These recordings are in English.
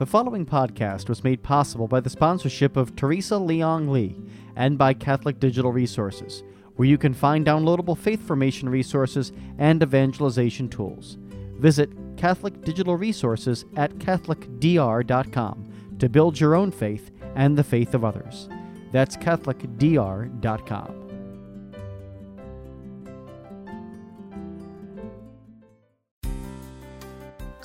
The following podcast was made possible by the sponsorship of Teresa Leong Lee and by Catholic Digital Resources, where you can find downloadable faith formation resources and evangelization tools. Visit Catholic Digital Resources at CatholicDR.com to build your own faith and the faith of others. That's CatholicDR.com.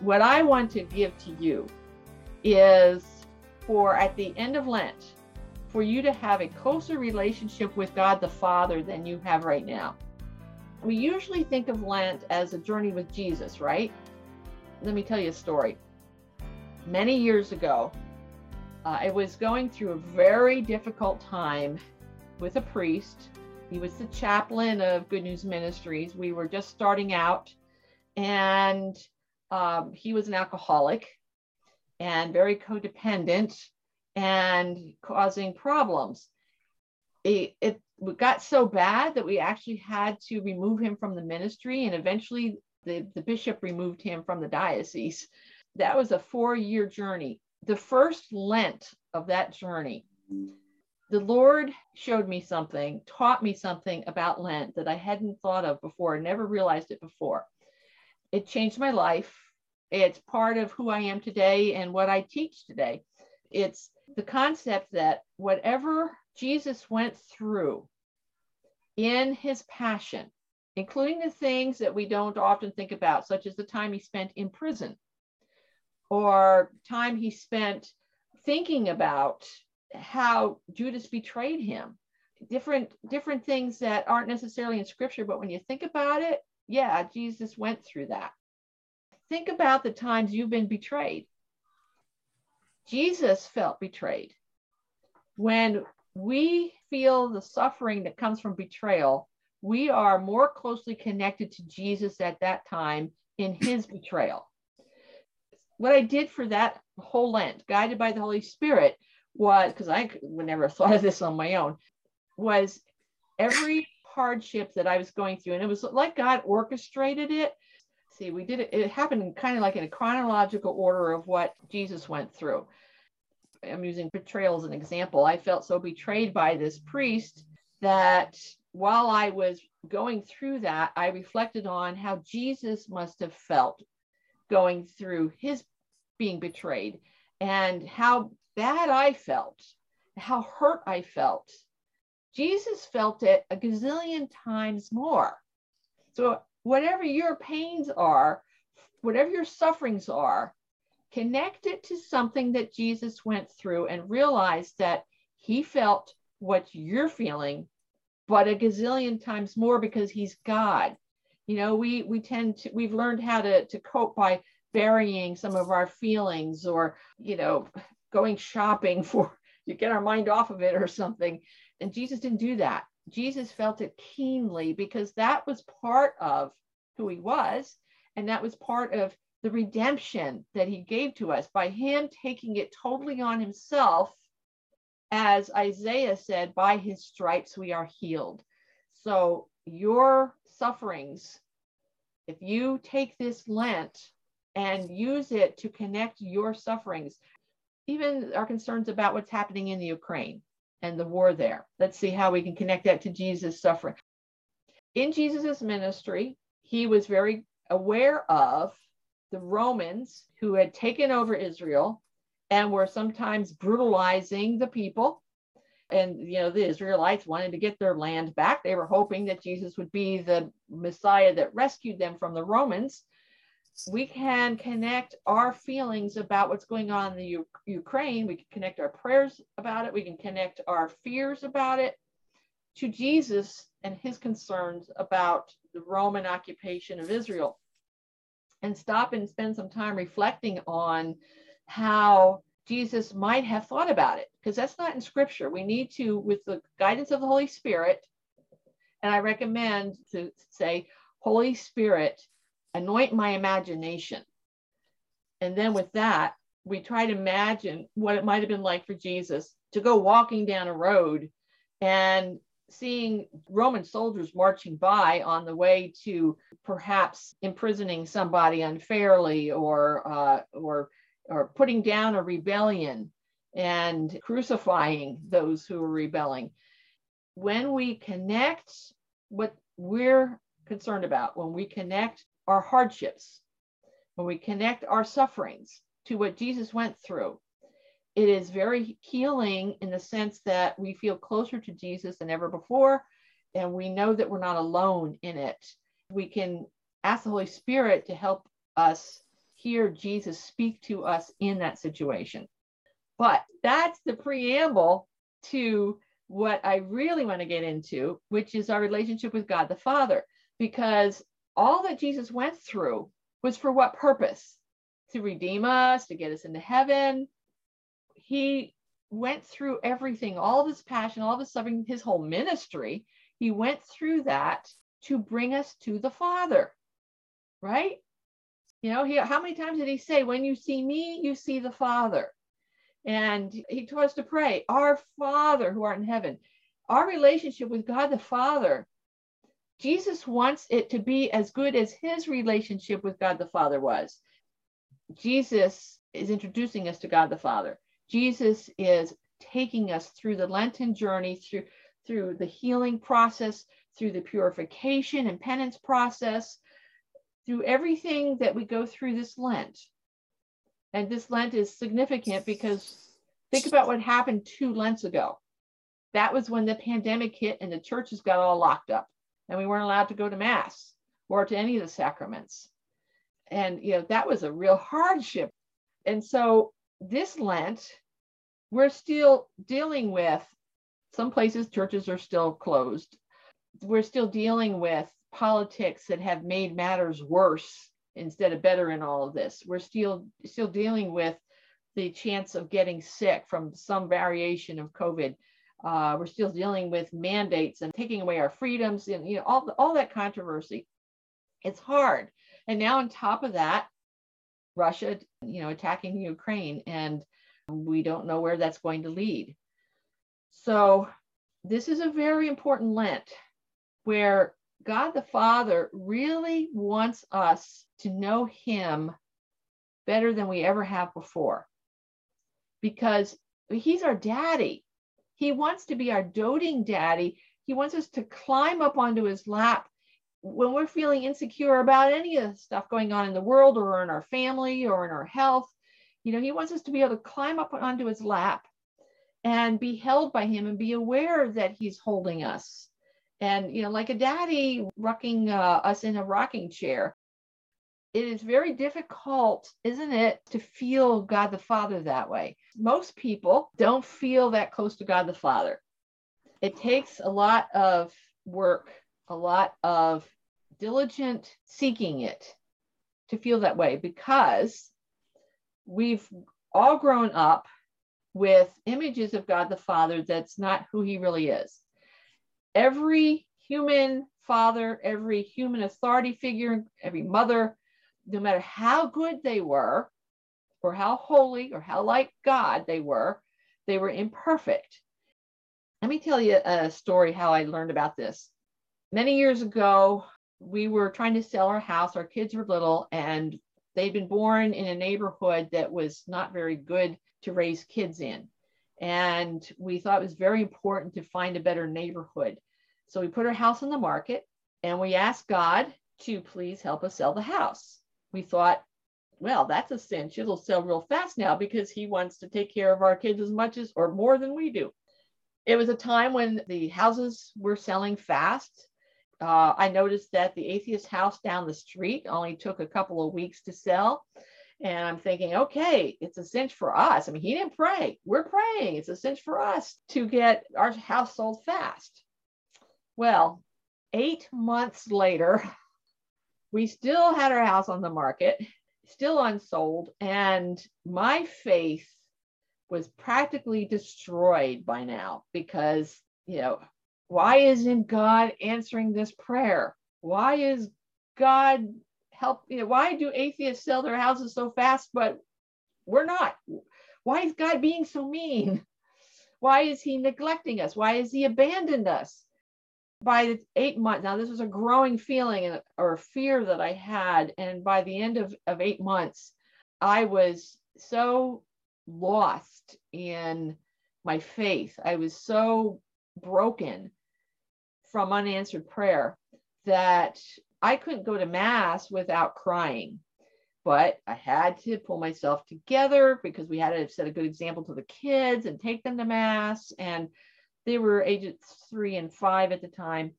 What I want to give to you is for at the end of Lent, for you to have a closer relationship with God the Father than you have right now. We usually think of Lent as a journey with Jesus, right? Let me tell you a story. Many years ago, uh, I was going through a very difficult time with a priest. He was the chaplain of Good News Ministries. We were just starting out, and um, he was an alcoholic and very codependent and causing problems. It, it got so bad that we actually had to remove him from the ministry, and eventually the, the bishop removed him from the diocese. That was a four year journey. The first Lent of that journey, the Lord showed me something, taught me something about Lent that I hadn't thought of before, never realized it before. It changed my life. It's part of who I am today and what I teach today. It's the concept that whatever Jesus went through in his passion, including the things that we don't often think about, such as the time he spent in prison or time he spent thinking about how Judas betrayed him. Different different things that aren't necessarily in scripture, but when you think about it, yeah, Jesus went through that. Think about the times you've been betrayed. Jesus felt betrayed. When we feel the suffering that comes from betrayal, we are more closely connected to Jesus at that time in his betrayal. What I did for that whole Lent, guided by the Holy Spirit, was because I never thought of this on my own, was every hardship that I was going through, and it was like God orchestrated it. See, we did it, it happened kind of like in a chronological order of what Jesus went through. I'm using betrayal as an example. I felt so betrayed by this priest that while I was going through that, I reflected on how Jesus must have felt going through his being betrayed and how bad I felt, how hurt I felt. Jesus felt it a gazillion times more. So, whatever your pains are, whatever your sufferings are, connect it to something that Jesus went through and realize that he felt what you're feeling but a gazillion times more because he's God. You know, we we tend to we've learned how to to cope by burying some of our feelings or you know going shopping for to get our mind off of it or something. And Jesus didn't do that. Jesus felt it keenly because that was part of who he was, and that was part of the redemption that he gave to us by him taking it totally on himself as Isaiah said, by his stripes we are healed. So your sufferings, if you take this Lent and use it to connect your sufferings, even our concerns about what's happening in the Ukraine and the war there, let's see how we can connect that to Jesus' suffering. In Jesus' ministry, he was very aware of the Romans who had taken over Israel and were sometimes brutalizing the people. And, you know, the Israelites wanted to get their land back. They were hoping that Jesus would be the Messiah that rescued them from the Romans. We can connect our feelings about what's going on in the U- Ukraine. We can connect our prayers about it. We can connect our fears about it to Jesus and his concerns about the Roman occupation of Israel. And stop and spend some time reflecting on how Jesus might have thought about it because that's not in scripture. We need to, with the guidance of the Holy Spirit, and I recommend to say, Holy Spirit, anoint my imagination. And then with that, we try to imagine what it might have been like for Jesus to go walking down a road and seeing Roman soldiers marching by on the way to perhaps imprisoning somebody unfairly or uh, or or putting down a rebellion and crucifying those who are rebelling. When we connect what we're concerned about, when we connect our hardships, when we connect our sufferings to what Jesus went through, it is very healing in the sense that we feel closer to Jesus than ever before. And we know that we're not alone in it. We can ask the Holy Spirit to help us hear Jesus speak to us in that situation. But that's the preamble to what I really want to get into, which is our relationship with God the Father, because all that Jesus went through was for what purpose? To redeem us, to get us into heaven, he went through everything, all of his passion, all of his suffering, his whole ministry. He went through that to bring us to the Father, right? You know, he, how many times did he say, When you see me, you see the Father? And he taught us to pray, Our Father who art in heaven. Our relationship with God the Father, Jesus wants it to be as good as his relationship with God the Father was. Jesus is introducing us to God the Father. Jesus is taking us through the Lenten journey, through, through the healing process, through the purification and penance process, through everything that we go through this Lent. And this Lent is significant because think about what happened two Lents ago. That was when the pandemic hit and the churches got all locked up and we weren't allowed to go to Mass or to any of the sacraments. And, you know, that was a real hardship. And so this Lent, we're still dealing with some places churches are still closed. We're still dealing with politics that have made matters worse instead of better in all of this. We're still still dealing with the chance of getting sick from some variation of COVID. Uh, we're still dealing with mandates and taking away our freedoms and you know all, all that controversy. It's hard. And now on top of that, Russia, you know, attacking Ukraine, and we don't know where that's going to lead. So, this is a very important Lent where God the Father really wants us to know Him better than we ever have before because He's our daddy. He wants to be our doting daddy. He wants us to climb up onto His lap when we're feeling insecure about any of the stuff going on in the world or in our family or in our health, you know, he wants us to be able to climb up onto his lap and be held by him and be aware that he's holding us. And, you know, like a daddy rocking uh, us in a rocking chair. It is very difficult, isn't it, to feel God the Father that way. Most people don't feel that close to God the Father. It takes a lot of work a lot of diligent seeking it to feel that way because we've all grown up with images of God the Father that's not who he really is. Every human father, every human authority figure, every mother, no matter how good they were, or how holy or how like God they were, they were imperfect. Let me tell you a story how I learned about this many years ago, we were trying to sell our house. Our kids were little and they'd been born in a neighborhood that was not very good to raise kids in. And we thought it was very important to find a better neighborhood. So we put our house on the market and we asked God to please help us sell the house. We thought, well, that's a cinch. It'll sell real fast now because he wants to take care of our kids as much as or more than we do. It was a time when the houses were selling fast uh, I noticed that the atheist house down the street only took a couple of weeks to sell. And I'm thinking, okay, it's a cinch for us. I mean, he didn't pray. We're praying. It's a cinch for us to get our house sold fast. Well, eight months later, we still had our house on the market, still unsold. And my faith was practically destroyed by now because, you know, why isn't God answering this prayer? Why is God help? You know, why do atheists sell their houses so fast, but we're not? Why is God being so mean? Why is he neglecting us? Why has he abandoned us? By eight months, now this was a growing feeling or fear that I had. And by the end of, of eight months, I was so lost in my faith. I was so broken from unanswered prayer that I couldn't go to mass without crying. But I had to pull myself together because we had to set a good example to the kids and take them to mass. And they were ages three and five at the time.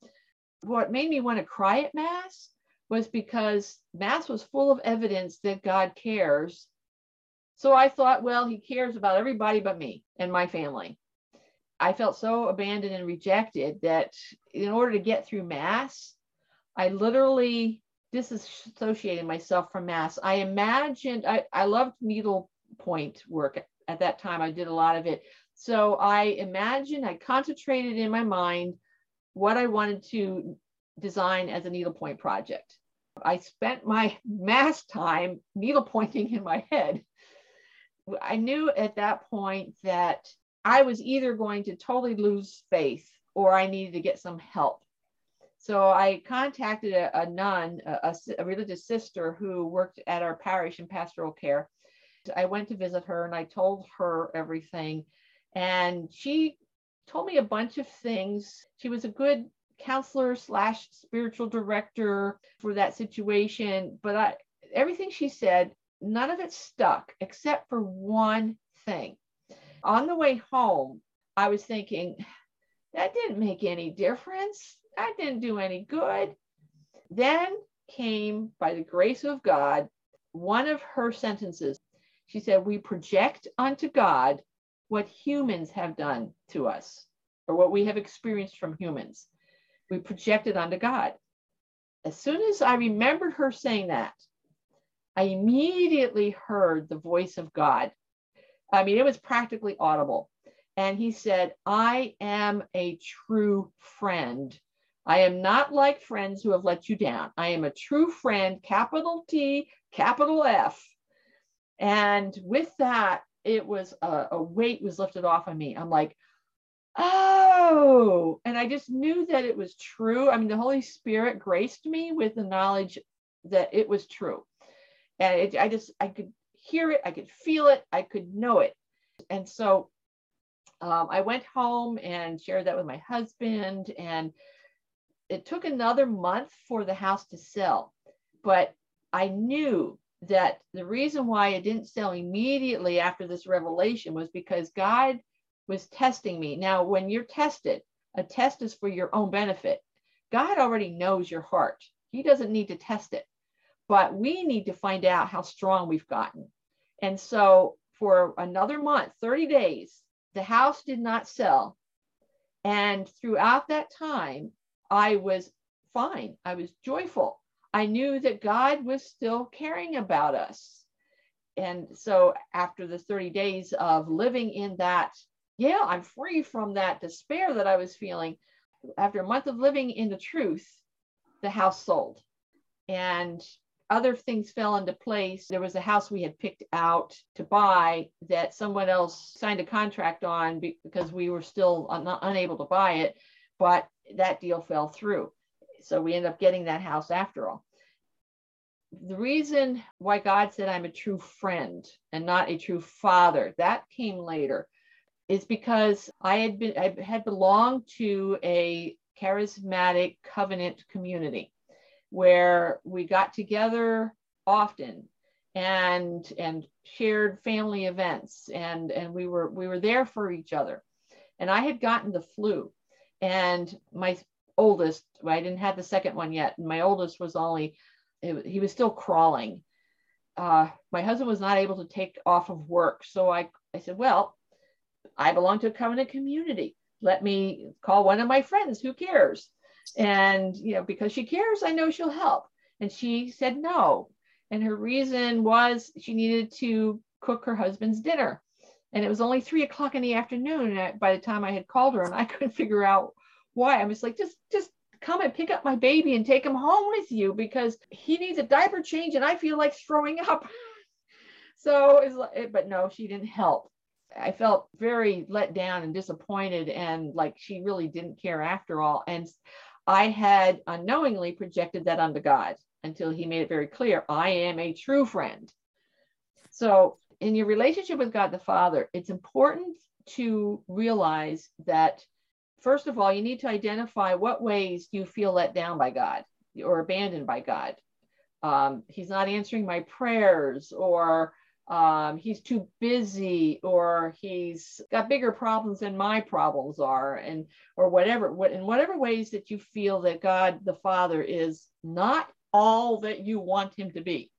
What made me want to cry at mass was because mass was full of evidence that God cares. So I thought, well, he cares about everybody but me and my family. I felt so abandoned and rejected that in order to get through mass, I literally disassociated myself from mass. I imagined I, I loved needle point work at that time. I did a lot of it. So I imagined, I concentrated in my mind what I wanted to design as a needlepoint project. I spent my mass time needlepointing in my head. I knew at that point that I was either going to totally lose faith or I needed to get some help. So I contacted a, a nun, a, a, religious sister who worked at our parish in pastoral care. I went to visit her and I told her everything. And she told me a bunch of things. She was a good counselor slash spiritual director for that situation. But I, everything she said, none of it stuck except for one thing. On the way home, I was thinking, that didn't make any difference. That didn't do any good. Then came, by the grace of God, one of her sentences. She said, We project unto God what humans have done to us, or what we have experienced from humans. We project it onto God. As soon as I remembered her saying that, I immediately heard the voice of God I mean, it was practically audible. And he said, I am a true friend. I am not like friends who have let you down. I am a true friend, capital T, capital F. And with that, it was a, a weight was lifted off of me. I'm like, oh, and I just knew that it was true. I mean, the Holy Spirit graced me with the knowledge that it was true. And it, I just, I could hear it, I could feel it, I could know it. And so um, I went home and shared that with my husband. And it took another month for the house to sell. But I knew that the reason why it didn't sell immediately after this revelation was because God was testing me. Now, when you're tested, a test is for your own benefit. God already knows your heart. He doesn't need to test it but we need to find out how strong we've gotten. And so for another month, 30 days, the house did not sell. And throughout that time, I was fine. I was joyful. I knew that God was still caring about us. And so after the 30 days of living in that, yeah, I'm free from that despair that I was feeling. After a month of living in the truth, the house sold. And other things fell into place. There was a house we had picked out to buy that someone else signed a contract on because we were still un- unable to buy it, but that deal fell through. So we end up getting that house after all. The reason why God said I'm a true friend and not a true father, that came later, is because I had been I had belonged to a charismatic covenant community where we got together often and and shared family events and and we were we were there for each other and i had gotten the flu and my oldest i didn't have the second one yet and my oldest was only he was still crawling uh, my husband was not able to take off of work so i i said well i belong to a covenant community let me call one of my friends who cares and, you know, because she cares, I know she'll help. And she said no. And her reason was she needed to cook her husband's dinner. And it was only three o'clock in the afternoon by the time I had called her, and I couldn't figure out why. I was like, just, just come and pick up my baby and take him home with you because he needs a diaper change and I feel like throwing up. so, it's, like, but no, she didn't help. I felt very let down and disappointed, and like she really didn't care after all. And I had unknowingly projected that onto God until He made it very clear I am a true friend. So, in your relationship with God the Father, it's important to realize that first of all, you need to identify what ways you feel let down by God or abandoned by God. Um, he's not answering my prayers, or um, he's too busy, or he's got bigger problems than my problems are, and or whatever. What in whatever ways that you feel that God the Father is not all that you want him to be.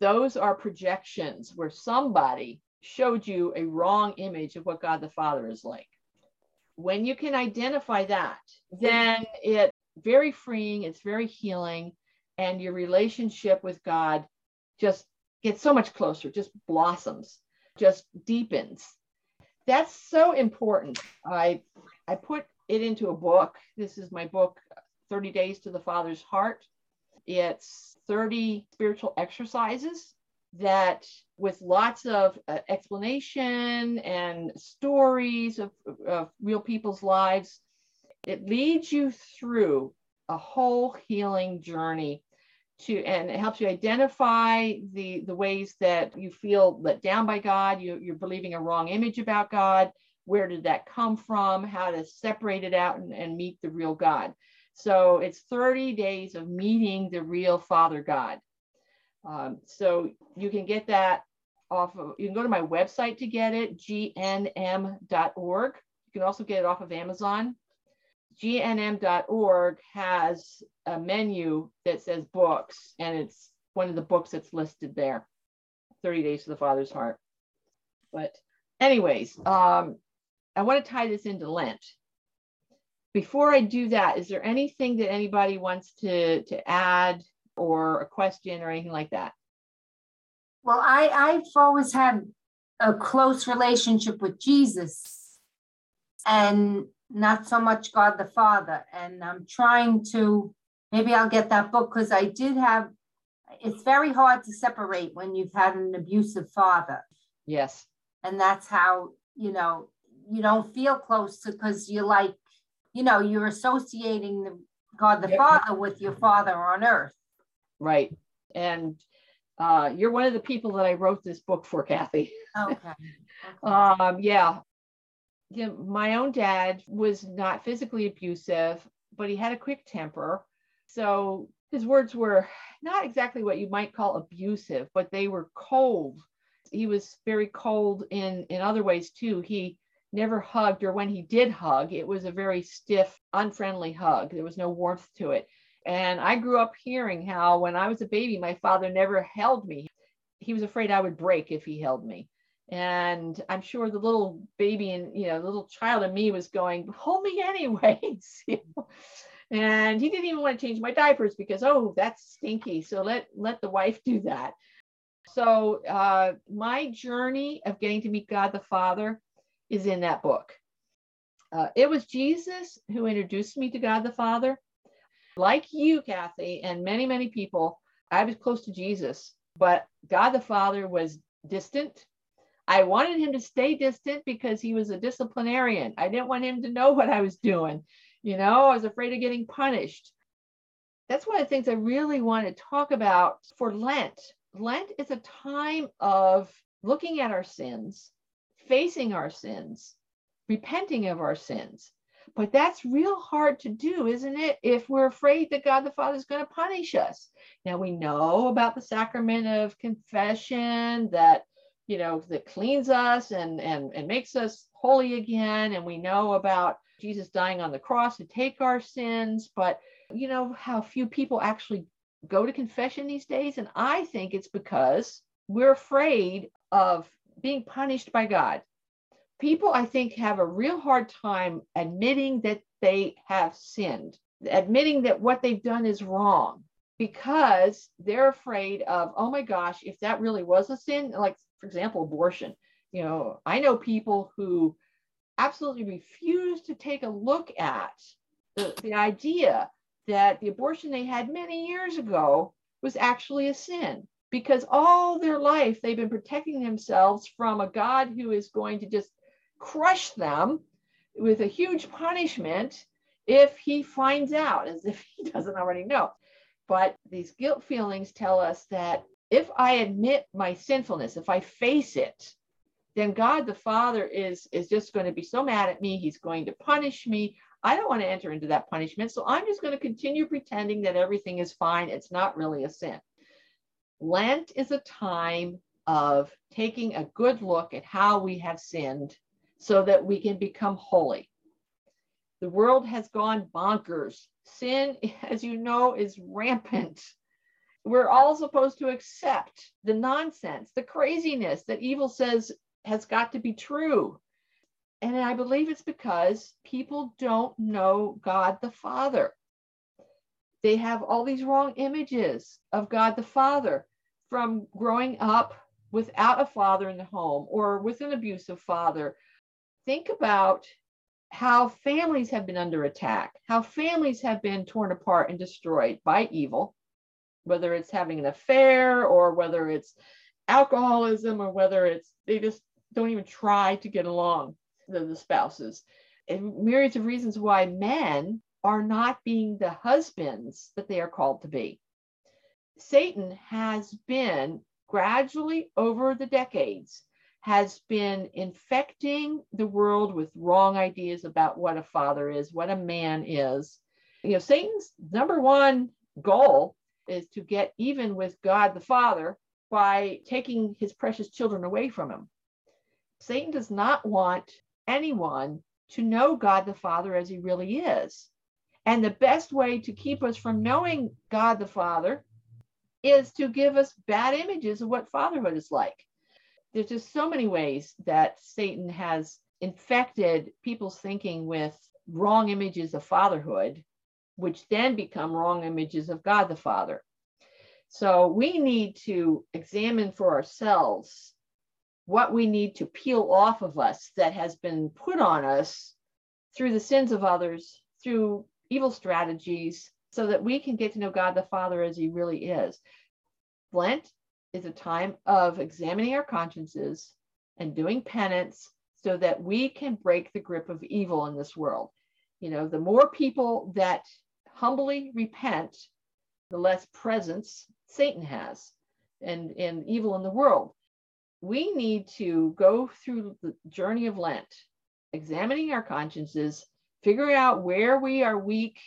Those are projections where somebody showed you a wrong image of what God the Father is like when you can identify that, then it's very freeing, it's very healing, and your relationship with God just gets so much closer, just blossoms, just deepens. That's so important. I I put it into a book. This is my book, 30 Days to the Father's Heart. It's 30 spiritual exercises that with lots of uh, explanation and stories of, of real people's lives, it leads you through a whole healing journey to and it helps you identify the the ways that you feel let down by god you, you're believing a wrong image about god where did that come from how to separate it out and, and meet the real god. So it's 30 days of meeting the real father god um, so you can get that off of, you can go to my website to get it, gnm.org. You can also get it off of Amazon. gnm.org has a menu that says books, and it's one of the books that's listed there 30 Days to the Father's Heart. But, anyways, um, I want to tie this into Lent. Before I do that, is there anything that anybody wants to, to add or a question or anything like that? Well, I, I've always had a close relationship with Jesus and not so much God the Father. And I'm trying to, maybe I'll get that book because I did have, it's very hard to separate when you've had an abusive father. Yes. And that's how, you know, you don't feel close to because you're like, you know, you're associating the God the yep. Father with your father on earth. Right. And uh, you're one of the people that I wrote this book for, Kathy. Okay. okay. um, yeah. yeah. My own dad was not physically abusive, but he had a quick temper. So his words were not exactly what you might call abusive, but they were cold. He was very cold in in other ways too. He never hugged, or when he did hug, it was a very stiff, unfriendly hug. There was no warmth to it. And I grew up hearing how when I was a baby, my father never held me. He was afraid I would break if he held me. And I'm sure the little baby and, you know, the little child in me was going, hold me anyways. and he didn't even want to change my diapers because, oh, that's stinky. So let, let the wife do that. So uh, my journey of getting to meet God the Father is in that book. Uh, it was Jesus who introduced me to God the Father like you, Kathy, and many, many people, I was close to Jesus, but God the Father was distant. I wanted him to stay distant because he was a disciplinarian. I didn't want him to know what I was doing. You know, I was afraid of getting punished. That's one of the things I really want to talk about for Lent. Lent is a time of looking at our sins, facing our sins, repenting of our sins, but that's real hard to do, isn't it? If we're afraid that God the Father is going to punish us. Now we know about the sacrament of confession that, you know, that cleans us and, and, and makes us holy again. And we know about Jesus dying on the cross to take our sins. But you know how few people actually go to confession these days? And I think it's because we're afraid of being punished by God people, I think, have a real hard time admitting that they have sinned, admitting that what they've done is wrong because they're afraid of, oh my gosh, if that really was a sin, like, for example, abortion. You know, I know people who absolutely refuse to take a look at the, the idea that the abortion they had many years ago was actually a sin because all their life they've been protecting themselves from a God who is going to just crush them with a huge punishment if he finds out, as if he doesn't already know. But these guilt feelings tell us that if I admit my sinfulness, if I face it, then God the Father is, is just going to be so mad at me. He's going to punish me. I don't want to enter into that punishment. So I'm just going to continue pretending that everything is fine. It's not really a sin. Lent is a time of taking a good look at how we have sinned so that we can become holy. The world has gone bonkers. Sin, as you know, is rampant. We're all supposed to accept the nonsense, the craziness that evil says has got to be true. And I believe it's because people don't know God the Father. They have all these wrong images of God the Father from growing up without a father in the home or with an abusive father. Think about how families have been under attack, how families have been torn apart and destroyed by evil, whether it's having an affair or whether it's alcoholism or whether it's they just don't even try to get along, the, the spouses. And myriads of reasons why men are not being the husbands that they are called to be. Satan has been gradually over the decades has been infecting the world with wrong ideas about what a father is, what a man is. You know, Satan's number one goal is to get even with God the Father by taking his precious children away from him. Satan does not want anyone to know God the Father as he really is. And the best way to keep us from knowing God the Father is to give us bad images of what fatherhood is like. There's just so many ways that Satan has infected people's thinking with wrong images of fatherhood, which then become wrong images of God the Father. So we need to examine for ourselves what we need to peel off of us that has been put on us through the sins of others, through evil strategies, so that we can get to know God the Father as He really is. Lent is a time of examining our consciences and doing penance so that we can break the grip of evil in this world. You know, the more people that humbly repent, the less presence Satan has and, and evil in the world we need to go through the journey of Lent, examining our consciences, figuring out where we are weak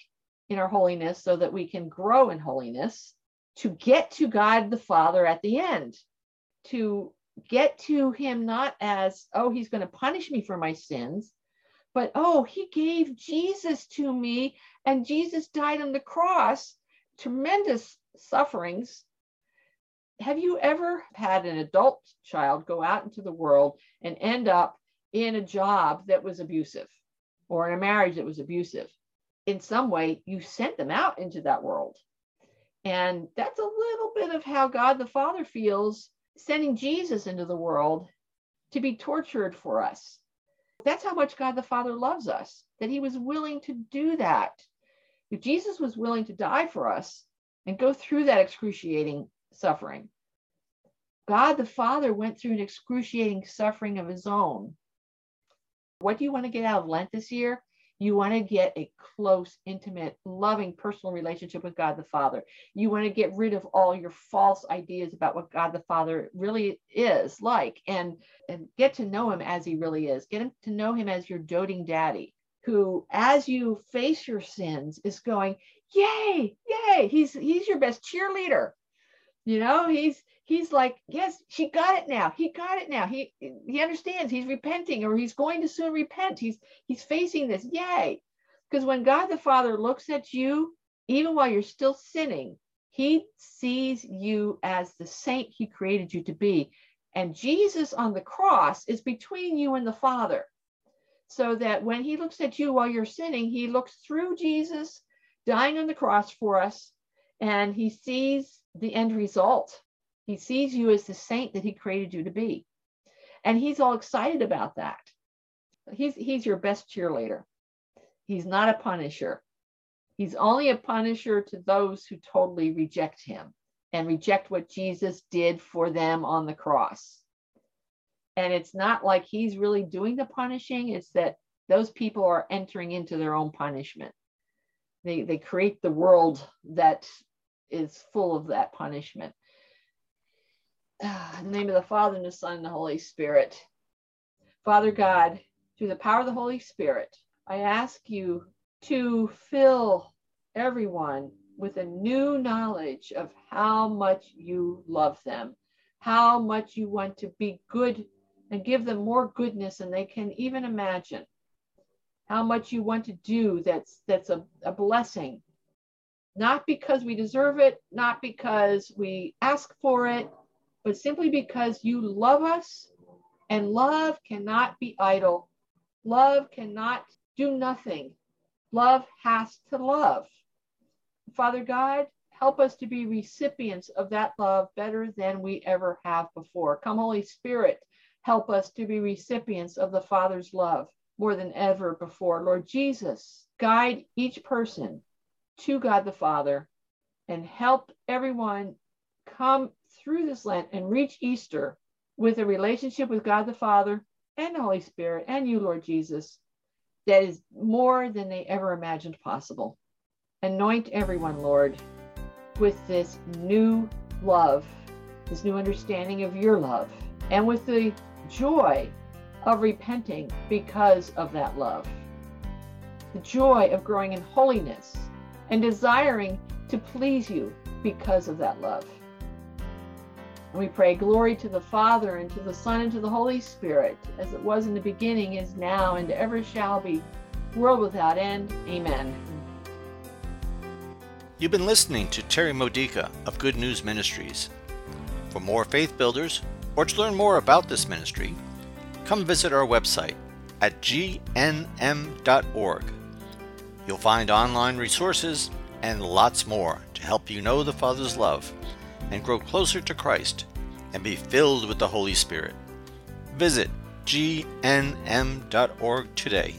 in our holiness so that we can grow in holiness to get to God the Father at the end, to get to Him not as, oh, He's going to punish me for my sins, but oh, He gave Jesus to me and Jesus died on the cross, tremendous sufferings have you ever had an adult child go out into the world and end up in a job that was abusive or in a marriage that was abusive? In some way, you sent them out into that world. And that's a little bit of how God the Father feels sending Jesus into the world to be tortured for us. That's how much God the Father loves us, that he was willing to do that. If Jesus was willing to die for us and go through that excruciating suffering. God the Father went through an excruciating suffering of his own. What do you want to get out of Lent this year? You want to get a close, intimate, loving, personal relationship with God the Father. You want to get rid of all your false ideas about what God the Father really is like and, and get to know him as he really is. Get him to know him as your doting daddy, who, as you face your sins, is going, Yay, yay. He's he's your best cheerleader. You know, he's he's like, yes, she got it now. He got it now. He he understands. He's repenting, or he's going to soon repent. He's he's facing this. Yay! Because when God the Father looks at you, even while you're still sinning, He sees you as the saint He created you to be. And Jesus on the cross is between you and the Father. So that when He looks at you while you're sinning, He looks through Jesus dying on the cross for us, and He sees the end result. He sees you as the saint that he created you to be. And he's all excited about that. He's he's your best cheerleader. He's not a punisher. He's only a punisher to those who totally reject him and reject what Jesus did for them on the cross. And it's not like he's really doing the punishing, it's that those people are entering into their own punishment. They, they create the world that is full of that punishment. Ah, in the name of the Father, and the Son, and the Holy Spirit. Father God, through the power of the Holy Spirit, I ask you to fill everyone with a new knowledge of how much you love them, how much you want to be good and give them more goodness than they can even imagine. How much you want to do that's that's a, a blessing. Not because we deserve it, not because we ask for it, but simply because you love us and love cannot be idle. Love cannot do nothing. Love has to love. Father God, help us to be recipients of that love better than we ever have before. Come, Holy Spirit, help us to be recipients of the Father's love more than ever before. Lord Jesus, guide each person to God the Father and help everyone come through this Lent and reach Easter with a relationship with God the Father and the Holy Spirit and you, Lord Jesus, that is more than they ever imagined possible. Anoint everyone, Lord, with this new love, this new understanding of your love, and with the joy of repenting because of that love. The joy of growing in holiness and desiring to please you because of that love. We pray glory to the Father and to the Son and to the Holy Spirit, as it was in the beginning, is now, and ever shall be, world without end. Amen. You've been listening to Terry Modica of Good News Ministries. For more faith builders, or to learn more about this ministry, come visit our website at gnm.org. You'll find online resources and lots more to help you know the Father's love and grow closer to Christ and be filled with the Holy Spirit. Visit gnm.org today.